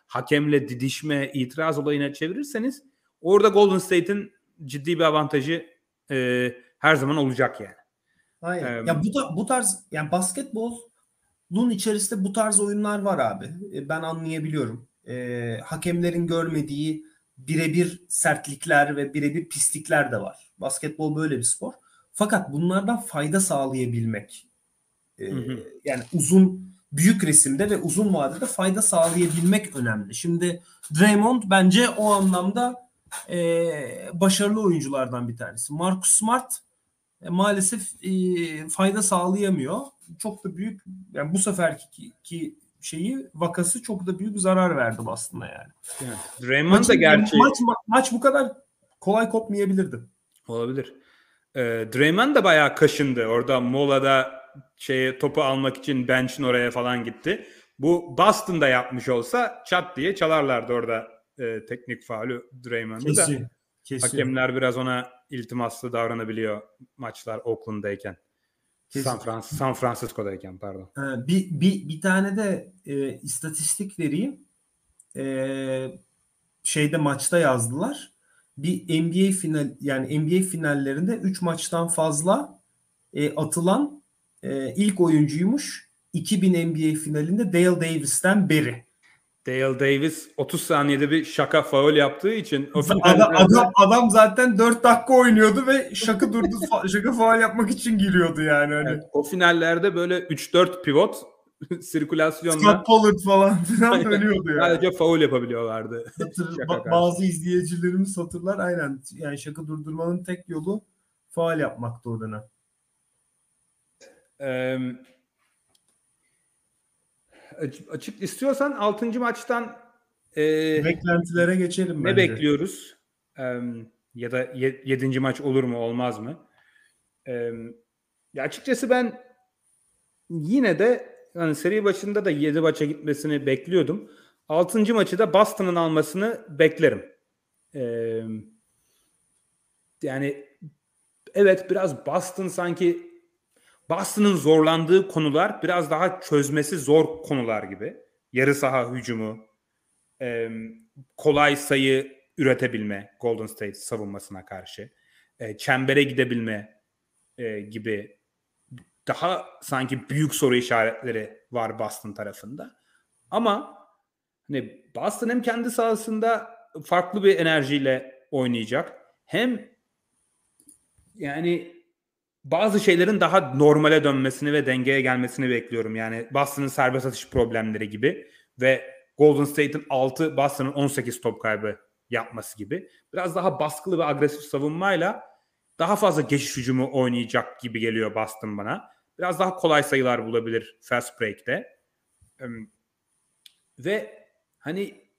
hakemle didişme, itiraz olayına çevirirseniz orada Golden State'in ciddi bir avantajı e, her zaman olacak yani. Aynen. Ee, ya bu da bu tarz yani basketbolun içerisinde bu tarz oyunlar var abi. E, ben anlayabiliyorum. E, hakemlerin görmediği birebir sertlikler ve birebir pislikler de var. Basketbol böyle bir spor. Fakat bunlardan fayda sağlayabilmek e, hı hı. yani uzun büyük resimde ve uzun vadede fayda sağlayabilmek önemli. Şimdi Draymond bence o anlamda e, başarılı oyunculardan bir tanesi. Marcus Smart e, maalesef e, fayda sağlayamıyor. Çok da büyük yani bu seferki ki şeyi vakası çok da büyük zarar verdi aslında yani. Evet. Draymond da gerçi maç, ma- maç bu kadar kolay kopmayabilirdi. Olabilir. E, Draymond da bayağı kaşındı. Orada molada şeye topu almak için bench'in oraya falan gitti. Bu Boston'da yapmış olsa çat diye çalarlardı orada e, teknik faulü Draymond'u da. Kesin. Hakemler biraz ona iltimaslı davranabiliyor maçlar Oakland'dayken. Kesin. San, Frans San Francisco'dayken pardon. Ha, bir, bir, bir tane de e, istatistik vereyim. E, şeyde maçta yazdılar. Bir NBA final yani NBA finallerinde 3 maçtan fazla e, atılan e, ilk oyuncuymuş. 2000 NBA finalinde Dale Davis'ten beri. Dale Davis 30 saniyede bir şaka faul yaptığı için adam, adam, adam zaten 4 dakika oynuyordu ve şaka durdu şaka faul yapmak için giriyordu yani. Hani. Evet, o finallerde böyle 3-4 pivot [laughs] sirkülasyonla Scott Pollard falan filan ölüyordu yani. Sadece faul yapabiliyorlardı. Hatır, ba- bazı izleyicilerimiz hatırlar aynen yani şaka durdurmanın tek yolu faul yapmaktı o dönem. Ee, açık istiyorsan 6. maçtan e, beklentilere geçelim ne bence. bekliyoruz? E, ya da 7. maç olur mu olmaz mı? E, ya açıkçası ben yine de hani seri başında da 7 maça gitmesini bekliyordum. 6. maçı da Boston'ın almasını beklerim. E, yani evet biraz Boston sanki Boston'ın zorlandığı konular biraz daha çözmesi zor konular gibi. Yarı saha hücumu, kolay sayı üretebilme Golden State savunmasına karşı, e, çembere gidebilme e, gibi daha sanki büyük soru işaretleri var Boston tarafında. Ama hani Boston hem kendi sahasında farklı bir enerjiyle oynayacak. Hem yani bazı şeylerin daha normale dönmesini ve dengeye gelmesini bekliyorum. Yani Boston'ın serbest atış problemleri gibi ve Golden State'in 6, Boston'ın 18 top kaybı yapması gibi. Biraz daha baskılı ve agresif savunmayla daha fazla geçiş hücumu oynayacak gibi geliyor Boston bana. Biraz daha kolay sayılar bulabilir fast break'te. Ve hani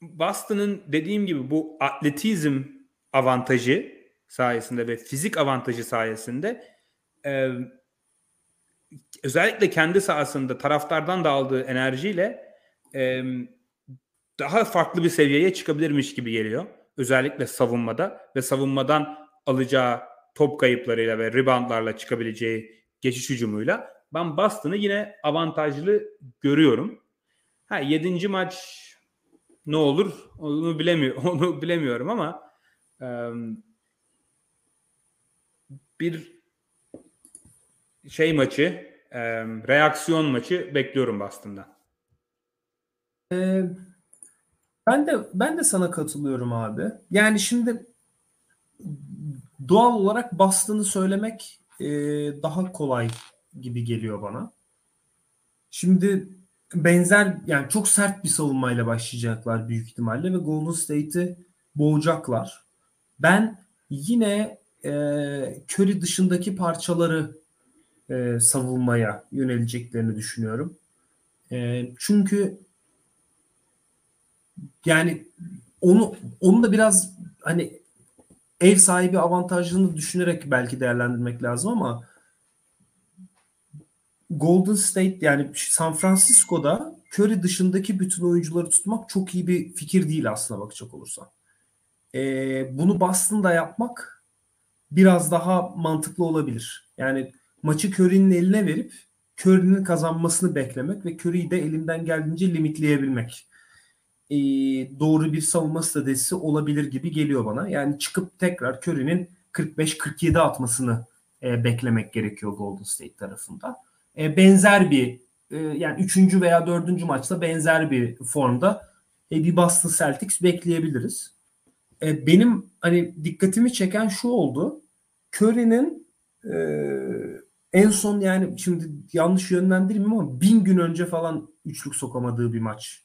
Boston'ın dediğim gibi bu atletizm avantajı sayesinde ve fizik avantajı sayesinde e, özellikle kendi sahasında taraftardan da aldığı enerjiyle e, daha farklı bir seviyeye çıkabilirmiş gibi geliyor. Özellikle savunmada ve savunmadan alacağı top kayıplarıyla ve reboundlarla çıkabileceği geçiş hücumuyla ben Boston'ı yine avantajlı görüyorum. Ha 7. maç ne olur onu bilemiyor [laughs] onu bilemiyorum ama e, bir şey maçı, e, reaksiyon maçı bekliyorum Boston'dan. Ee, ben de ben de sana katılıyorum abi. Yani şimdi doğal olarak Boston'ı söylemek e, daha kolay gibi geliyor bana. Şimdi benzer yani çok sert bir savunmayla başlayacaklar büyük ihtimalle ve Golden State'i boğacaklar. Ben yine e, Curry dışındaki parçaları e, savunmaya yöneleceklerini düşünüyorum. E, çünkü yani onu onu da biraz hani ev sahibi avantajını düşünerek belki değerlendirmek lazım ama Golden State yani San Francisco'da Curry dışındaki bütün oyuncuları tutmak çok iyi bir fikir değil aslına bakacak olursan. Ee, bunu Boston'da yapmak biraz daha mantıklı olabilir. Yani maçı Curry'nin eline verip Curry'nin kazanmasını beklemek ve Curry'i de elinden geldiğince limitleyebilmek. e, doğru bir savunma stratejisi olabilir gibi geliyor bana. Yani çıkıp tekrar Curry'nin 45-47 atmasını e, beklemek gerekiyor Golden State tarafında. E, benzer bir e, yani 3. veya 4. maçta benzer bir formda e, bir Boston Celtics bekleyebiliriz. E, benim hani dikkatimi çeken şu oldu. Curry'nin e, en son yani şimdi yanlış yönlendirmeyeyim ama bin gün önce falan üçlük sokamadığı bir maç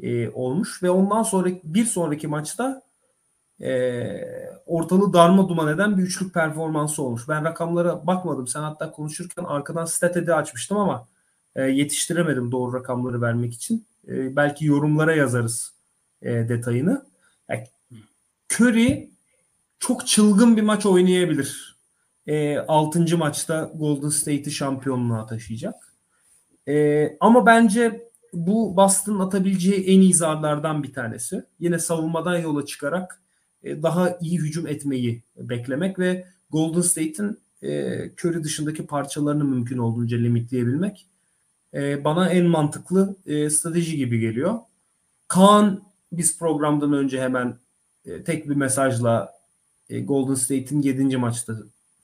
e, olmuş ve ondan sonra bir sonraki maçta e, ortalığı darma duman eden bir üçlük performansı olmuş. Ben rakamlara bakmadım. Sen hatta konuşurken arkadan statedi açmıştım ama e, yetiştiremedim doğru rakamları vermek için. E, belki yorumlara yazarız e, detayını. Yani, Curry çok çılgın bir maç oynayabilir. E, 6. maçta Golden State'i şampiyonluğa taşıyacak. E, ama bence bu Boston'ın atabileceği en iyi zarlardan bir tanesi. Yine savunmadan yola çıkarak e, daha iyi hücum etmeyi beklemek ve Golden State'in e, Curry dışındaki parçalarını mümkün olduğunca limitleyebilmek e, bana en mantıklı e, strateji gibi geliyor. Kaan biz programdan önce hemen e, tek bir mesajla Golden State'in 7. maçta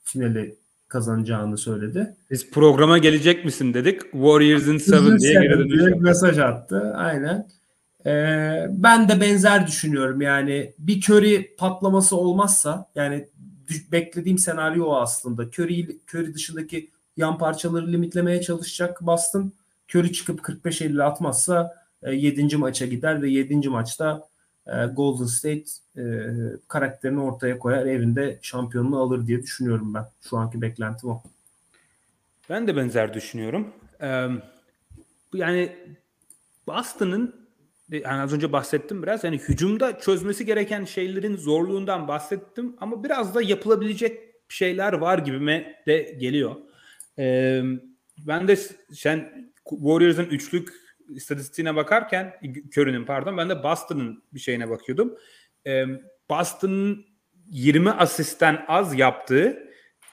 finali kazanacağını söyledi. Biz programa gelecek misin dedik. Warriors'ın 7 diye geri dönüş mesaj attı. Aynen. Ee, ben de benzer düşünüyorum. Yani bir Curry patlaması olmazsa yani beklediğim senaryo o aslında. Curry, Curry dışındaki yan parçaları limitlemeye çalışacak Boston. Curry çıkıp 45-50 atmazsa e, 7. maça gider ve 7. maçta e, Golden State e, karakterini ortaya koyar evinde şampiyonluğu alır diye düşünüyorum ben. Şu anki beklentim o. Ben de benzer düşünüyorum. Ee, yani Boston'ın yani az önce bahsettim biraz yani hücumda çözmesi gereken şeylerin zorluğundan bahsettim ama biraz da yapılabilecek şeyler var gibime de geliyor. Ee, ben de sen Warriors'ın üçlük istatistiğine bakarken Curry'nin pardon ben de Boston'ın bir şeyine bakıyordum. Ee, Boston'ın 20 asisten az yaptığı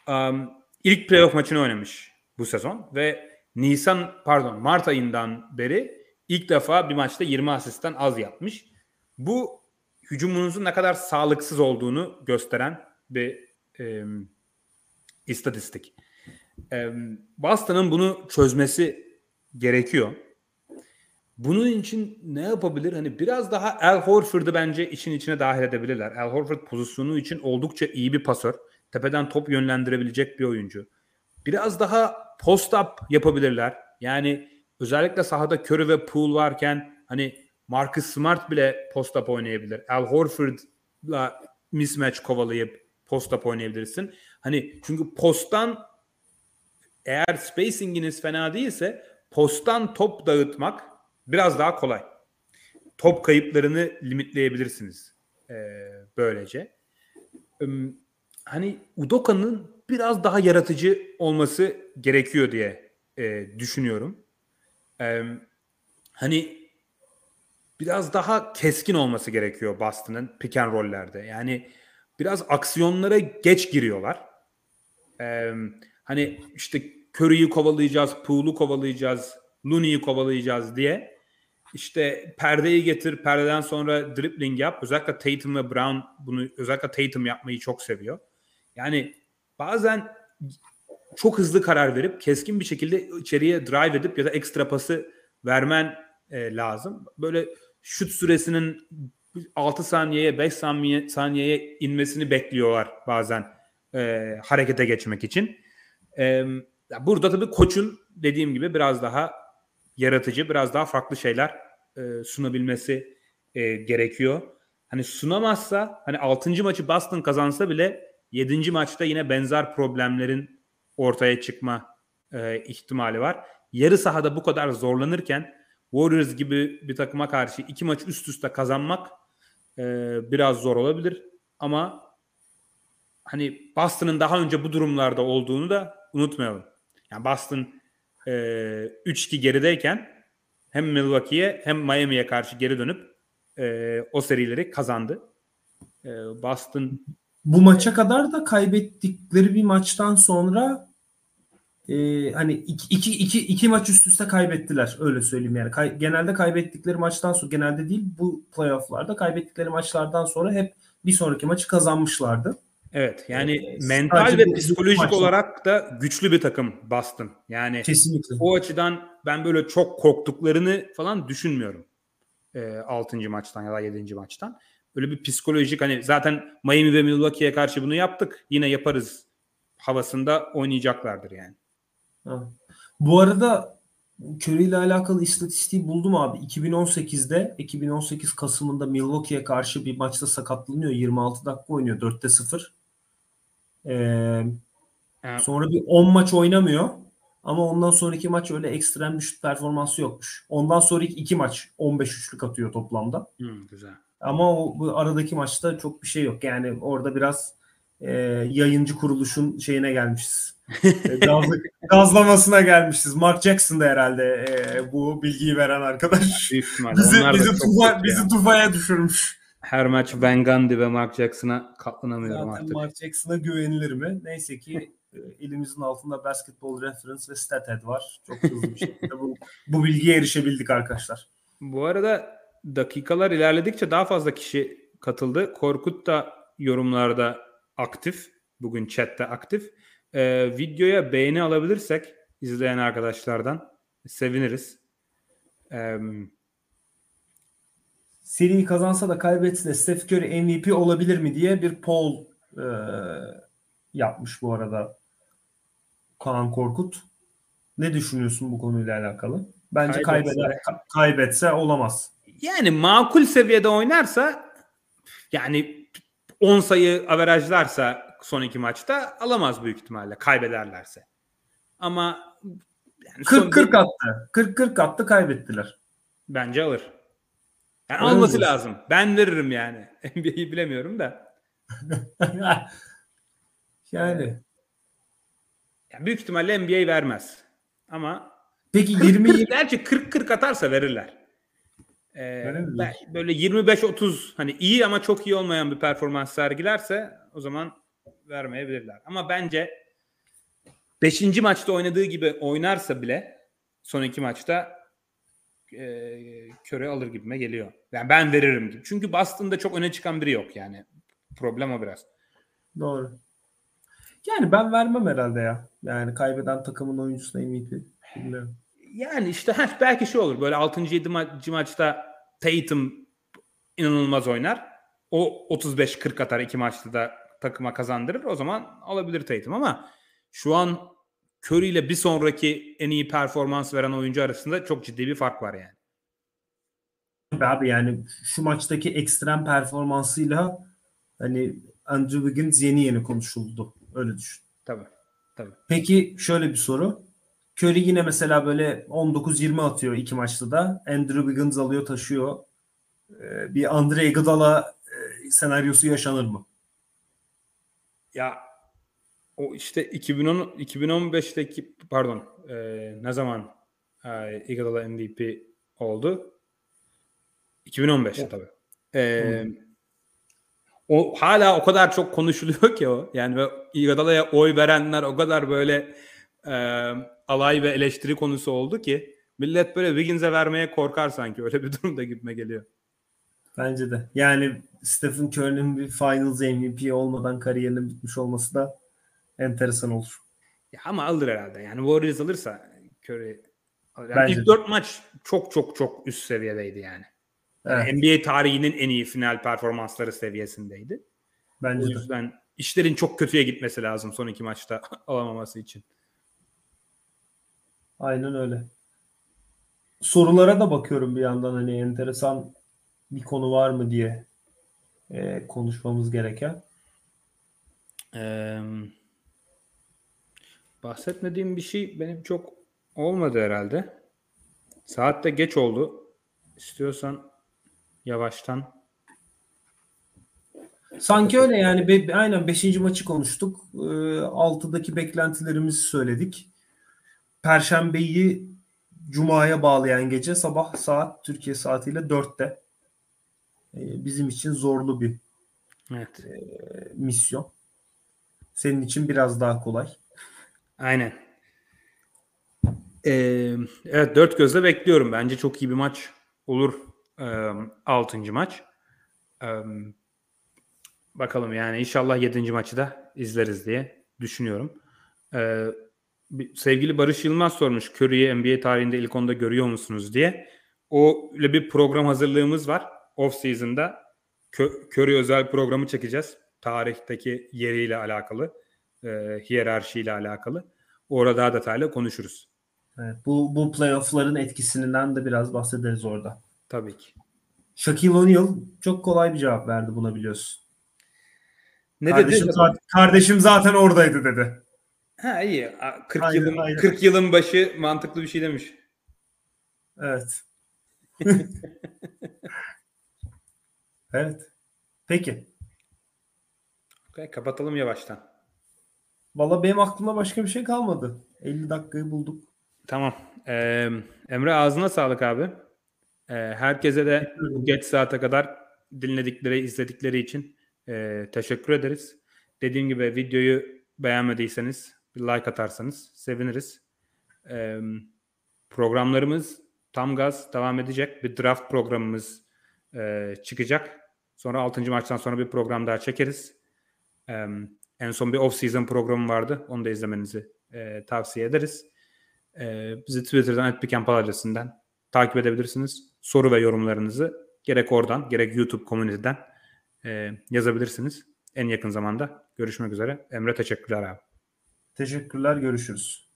um, ilk playoff maçını oynamış bu sezon ve Nisan pardon Mart ayından beri ilk defa bir maçta 20 asistten az yapmış. Bu hücumunuzun ne kadar sağlıksız olduğunu gösteren bir e, istatistik. E, Boston'ın bunu çözmesi gerekiyor. Bunun için ne yapabilir? Hani biraz daha Al Horford'u bence işin içine dahil edebilirler. Al Horford pozisyonu için oldukça iyi bir pasör. Tepeden top yönlendirebilecek bir oyuncu. Biraz daha post-up yapabilirler. Yani özellikle sahada Curry ve Poole varken hani Marcus Smart bile post-up oynayabilir. Al Horford'la mismatch kovalayıp post-up oynayabilirsin. Hani çünkü posttan eğer spacing'iniz fena değilse posttan top dağıtmak biraz daha kolay. Top kayıplarını limitleyebilirsiniz e, böylece. E, hani Udoka'nın biraz daha yaratıcı olması gerekiyor diye e, düşünüyorum. E, hani biraz daha keskin olması gerekiyor Boston'ın pick and roll'lerde. Yani biraz aksiyonlara geç giriyorlar. Ee, hani işte Curry'i kovalayacağız, Poole'u kovalayacağız, Looney'i kovalayacağız diye işte perdeyi getir, perdeden sonra dribbling yap. Özellikle Tatum ve Brown bunu özellikle Tatum yapmayı çok seviyor. Yani bazen çok hızlı karar verip keskin bir şekilde içeriye drive edip ya da ekstra pası vermen e, lazım. Böyle şut süresinin 6 saniyeye 5 saniye, saniyeye inmesini bekliyorlar bazen e, harekete geçmek için. E, burada tabii koçun dediğim gibi biraz daha yaratıcı, biraz daha farklı şeyler e, sunabilmesi e, gerekiyor. Hani sunamazsa hani 6. maçı Boston kazansa bile 7. maçta yine benzer problemlerin ortaya çıkma e, ihtimali var. Yarı sahada bu kadar zorlanırken Warriors gibi bir takıma karşı iki maç üst üste kazanmak e, biraz zor olabilir. Ama hani Boston'ın daha önce bu durumlarda olduğunu da unutmayalım. Yani Boston e, 3-2 gerideyken hem Milwaukee'ye hem Miami'ye karşı geri dönüp e, o serileri kazandı. E, Boston bu maça kadar da kaybettikleri bir maçtan sonra e, hani iki, iki, iki, iki maç üst üste kaybettiler öyle söyleyeyim yani. Kay, genelde kaybettikleri maçtan sonra genelde değil bu playofflarda kaybettikleri maçlardan sonra hep bir sonraki maçı kazanmışlardı. Evet yani Ee, mental ve psikolojik maçta- olarak da güçlü bir takım Boston. Yani Kesinlikle. o açıdan ben böyle çok korktuklarını falan düşünmüyorum. E, 6. maçtan ya da 7. maçtan. Böyle bir psikolojik hani zaten Miami ve Milwaukee'ye karşı bunu yaptık. Yine yaparız havasında oynayacaklardır yani. Ha. Bu arada Curry ile alakalı istatistiği buldum abi. 2018'de 2018 Kasım'ında Milwaukee'ye karşı bir maçta sakatlanıyor. 26 dakika oynuyor. 4'te 0. Ee, sonra bir 10 maç oynamıyor. Ama ondan sonraki maç öyle ekstrem bir şut performansı yokmuş. Ondan sonraki iki maç 15 üçlük atıyor toplamda. hmm, güzel. Ama o bu aradaki maçta çok bir şey yok. Yani orada biraz e, yayıncı kuruluşun şeyine gelmişiz. [laughs] Gaz, gazlamasına gelmişiz. Mark Jackson da herhalde e, bu bilgiyi veren arkadaş. Bizi, bizi, tufa, bizi ya. tufaya düşürmüş. Her maç Van Gundy ve Mark Jackson'a katlanamıyorum Zaten artık. Mark Jackson'a güvenilir mi? Neyse ki e, elimizin altında Basketball Reference ve StatHead var. Çok hızlı bir şekilde bu, bu bilgiye erişebildik arkadaşlar. Bu arada dakikalar ilerledikçe daha fazla kişi katıldı. Korkut da yorumlarda aktif. Bugün chatte aktif. Ee, videoya beğeni alabilirsek izleyen arkadaşlardan seviniriz. Ee, seriyi kazansa da kaybetse de Steph Curry MVP olabilir mi diye bir poll e, yapmış bu arada Kaan Korkut. Ne düşünüyorsun bu konuyla alakalı? Bence Kaybetse- kaybeder, ka- kaybetse olamaz. yani makul seviyede oynarsa yani 10 sayı averajlarsa son iki maçta alamaz büyük ihtimalle kaybederlerse. Ama yani son- 40-40 attı. 40-40 attı kaybettiler. Bence alır. Yani alması lazım. Ben veririm yani. [laughs] NBA'yi bilemiyorum da. [laughs] yani. Yani büyük ihtimalle NBA vermez. Ama Peki 40, 20 40, gerçi 40-40 atarsa verirler. Ee, böyle 25-30 hani iyi ama çok iyi olmayan bir performans sergilerse o zaman vermeyebilirler. Ama bence 5. maçta oynadığı gibi oynarsa bile son iki maçta e, köre alır gibime geliyor. Yani ben veririm gibi. Çünkü Boston'da çok öne çıkan biri yok yani. Problem o biraz. Doğru. Yani ben vermem herhalde ya. Yani kaybeden takımın oyuncusuna MVP. Bilmiyorum. Yani işte heh, belki şey olur. Böyle 6. 7. Ma- maçta Tatum inanılmaz oynar. O 35-40 atar iki maçta da takıma kazandırır. O zaman alabilir Tatum ama şu an Curry ile bir sonraki en iyi performans veren oyuncu arasında çok ciddi bir fark var yani. Abi yani şu maçtaki ekstrem performansıyla hani Andrew Wiggins yeni yeni konuşuldu. Öyle düşün. Tabii. Tabii. Peki şöyle bir soru. Curry yine mesela böyle 19-20 atıyor iki maçta da. Andrew Wiggins alıyor taşıyor. Ee, bir Andre Iguodala e, senaryosu yaşanır mı? Ya o işte 2010 2015'teki pardon e, ne zaman e, Iguodala MVP oldu? 2015'te tabii. E, o hala o kadar çok konuşuluyor ki o. Yani Iguodala'ya oy verenler o kadar böyle e, alay ve eleştiri konusu oldu ki millet böyle Wiggins'e vermeye korkar sanki. Öyle bir durumda gibime geliyor. Bence de. Yani Stephen Curry'nin bir Finals MVP olmadan kariyerinin bitmiş olması da enteresan olur. Ya ama alır herhalde. Yani Warriors alırsa Curry alır. Yani Bence ilk de. dört maç çok çok çok üst seviyedeydi yani. Yani Evet, NBA tarihinin en iyi final performansları seviyesindeydi. O bence de. yüzden işlerin çok kötüye gitmesi lazım son iki maçta [laughs] alamaması için. Aynen öyle. Sorulara da bakıyorum bir yandan hani enteresan bir konu var mı diye e, konuşmamız gereken. Ee, bahsetmediğim bir şey benim çok olmadı herhalde. Saat de geç oldu. İstiyorsan yavaştan. Sanki öyle yani be, aynen 5. maçı konuştuk. E, 6'daki beklentilerimizi söyledik. Perşembeyi Cuma'ya bağlayan gece sabah saat Türkiye saatiyle 4'te. E, bizim için zorlu bir Evet. misyon. Senin için biraz daha kolay. Aynen. Ee, evet dört gözle bekliyorum. Bence çok iyi bir maç olur. E, altıncı maç. E, bakalım yani inşallah yedinci maçı da izleriz diye düşünüyorum. E, sevgili Barış Yılmaz sormuş. Curry'i NBA tarihinde ilk onda görüyor musunuz diye. O ile bir program hazırlığımız var. Off season'da Curry özel programı çekeceğiz. Tarihteki yeriyle alakalı, e, hiyerarşiyle alakalı. Orada daha detaylı konuşuruz. Evet, bu bu playoff'ların etkisinden de biraz bahsederiz orada. Tabii ki. Shaquille O'Neal çok kolay bir cevap verdi buna biliyorsun. Ne kardeşim dedi? Zaten, kardeşim zaten oradaydı dedi. Ha iyi. 40 Aynen, yılın aynen. 40 yılın başı mantıklı bir şey demiş. Evet. [laughs] evet. Peki. Okay, kapatalım yavaştan. Valla benim aklımda başka bir şey kalmadı. 50 dakikayı bulduk. Tamam. Ee, Emre ağzına sağlık abi. Ee, herkese de bu geç saate kadar dinledikleri, izledikleri için e, teşekkür ederiz. Dediğim gibi videoyu beğenmediyseniz bir like atarsanız seviniriz. Ee, programlarımız tam gaz devam edecek. Bir draft programımız e, çıkacak. Sonra 6. maçtan sonra bir program daha çekeriz. Ee, en son bir off-season programı vardı. Onu da izlemenizi e, tavsiye ederiz. E, bizi Twitter'dan @pikampal adresinden takip edebilirsiniz. Soru ve yorumlarınızı gerek oradan gerek YouTube komüniteden e, yazabilirsiniz. En yakın zamanda görüşmek üzere. Emre teşekkürler abi. Teşekkürler. Görüşürüz.